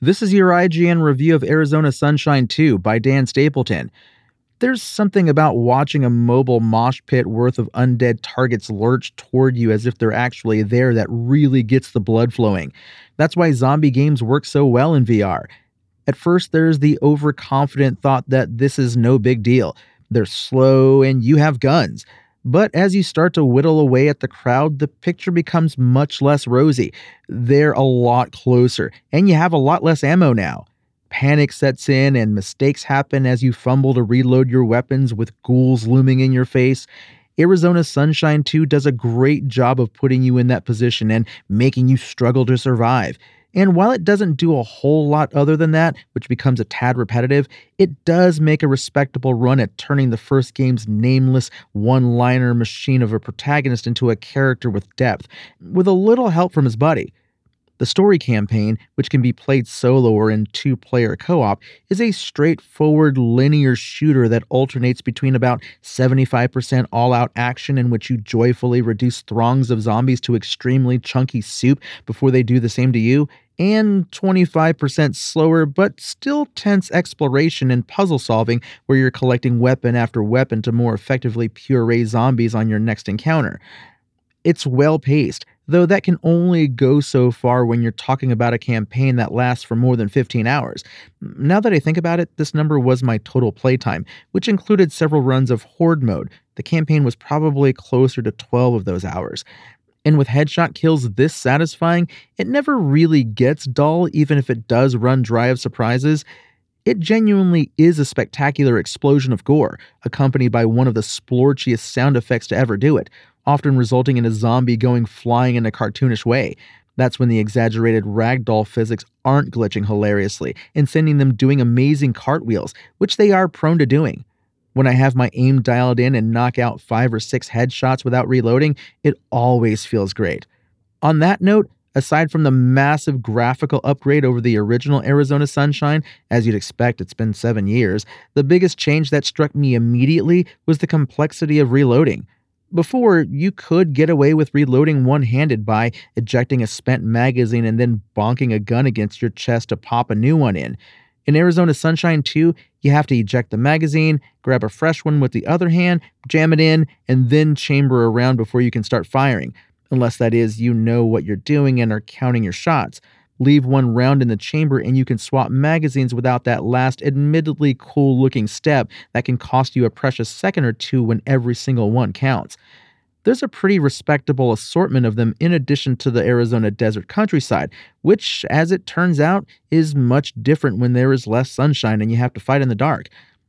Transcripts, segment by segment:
This is your IGN review of Arizona Sunshine 2 by Dan Stapleton. There's something about watching a mobile mosh pit worth of undead targets lurch toward you as if they're actually there that really gets the blood flowing. That's why zombie games work so well in VR. At first, there's the overconfident thought that this is no big deal. They're slow and you have guns. But as you start to whittle away at the crowd, the picture becomes much less rosy. They're a lot closer, and you have a lot less ammo now. Panic sets in, and mistakes happen as you fumble to reload your weapons with ghouls looming in your face. Arizona Sunshine 2 does a great job of putting you in that position and making you struggle to survive. And while it doesn't do a whole lot other than that, which becomes a tad repetitive, it does make a respectable run at turning the first game's nameless one liner machine of a protagonist into a character with depth, with a little help from his buddy. The story campaign, which can be played solo or in two player co op, is a straightforward linear shooter that alternates between about 75% all out action, in which you joyfully reduce throngs of zombies to extremely chunky soup before they do the same to you, and 25% slower but still tense exploration and puzzle solving where you're collecting weapon after weapon to more effectively puree zombies on your next encounter. It's well paced, though that can only go so far when you're talking about a campaign that lasts for more than 15 hours. Now that I think about it, this number was my total playtime, which included several runs of Horde mode. The campaign was probably closer to 12 of those hours. And with headshot kills this satisfying, it never really gets dull, even if it does run dry of surprises. It genuinely is a spectacular explosion of gore, accompanied by one of the splorchiest sound effects to ever do it, often resulting in a zombie going flying in a cartoonish way. That's when the exaggerated ragdoll physics aren't glitching hilariously and sending them doing amazing cartwheels, which they are prone to doing. When I have my aim dialed in and knock out five or six headshots without reloading, it always feels great. On that note, aside from the massive graphical upgrade over the original Arizona Sunshine, as you'd expect, it's been seven years, the biggest change that struck me immediately was the complexity of reloading. Before, you could get away with reloading one handed by ejecting a spent magazine and then bonking a gun against your chest to pop a new one in. In Arizona Sunshine 2, you have to eject the magazine, grab a fresh one with the other hand, jam it in, and then chamber around before you can start firing, unless that is, you know what you're doing and are counting your shots. Leave one round in the chamber and you can swap magazines without that last, admittedly cool looking step that can cost you a precious second or two when every single one counts. There's a pretty respectable assortment of them in addition to the Arizona desert countryside, which, as it turns out, is much different when there is less sunshine and you have to fight in the dark.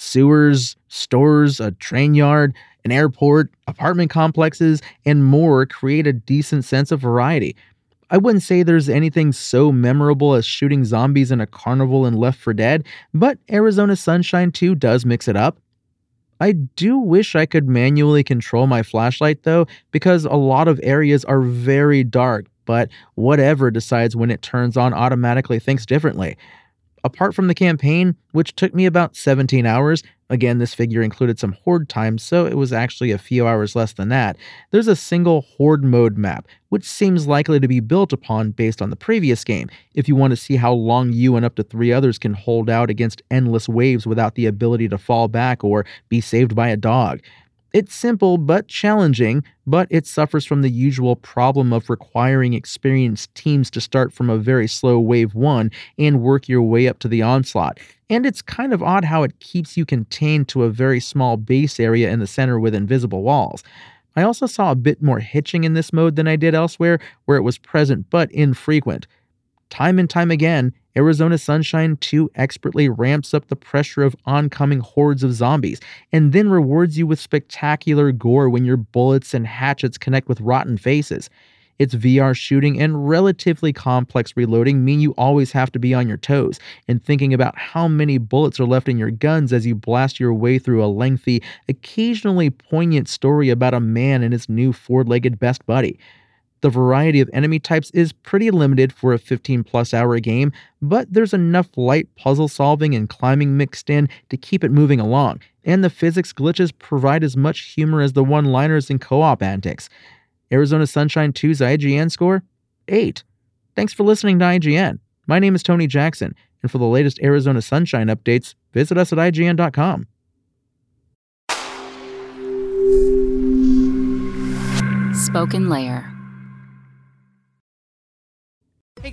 Sewers, stores, a train yard, an airport, apartment complexes, and more create a decent sense of variety. I wouldn't say there's anything so memorable as shooting zombies in a carnival in Left 4 Dead, but Arizona Sunshine 2 does mix it up. I do wish I could manually control my flashlight though, because a lot of areas are very dark, but whatever decides when it turns on automatically thinks differently. Apart from the campaign, which took me about 17 hours, again, this figure included some Horde time, so it was actually a few hours less than that, there's a single Horde mode map, which seems likely to be built upon based on the previous game, if you want to see how long you and up to three others can hold out against endless waves without the ability to fall back or be saved by a dog. It's simple but challenging, but it suffers from the usual problem of requiring experienced teams to start from a very slow wave 1 and work your way up to the onslaught. And it's kind of odd how it keeps you contained to a very small base area in the center with invisible walls. I also saw a bit more hitching in this mode than I did elsewhere, where it was present but infrequent. Time and time again, Arizona Sunshine 2 expertly ramps up the pressure of oncoming hordes of zombies, and then rewards you with spectacular gore when your bullets and hatchets connect with rotten faces. Its VR shooting and relatively complex reloading mean you always have to be on your toes and thinking about how many bullets are left in your guns as you blast your way through a lengthy, occasionally poignant story about a man and his new four legged best buddy. The variety of enemy types is pretty limited for a 15 plus hour game, but there's enough light puzzle solving and climbing mixed in to keep it moving along, and the physics glitches provide as much humor as the one liners and co op antics. Arizona Sunshine 2's IGN score? 8. Thanks for listening to IGN. My name is Tony Jackson, and for the latest Arizona Sunshine updates, visit us at IGN.com. Spoken Layer.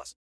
plus.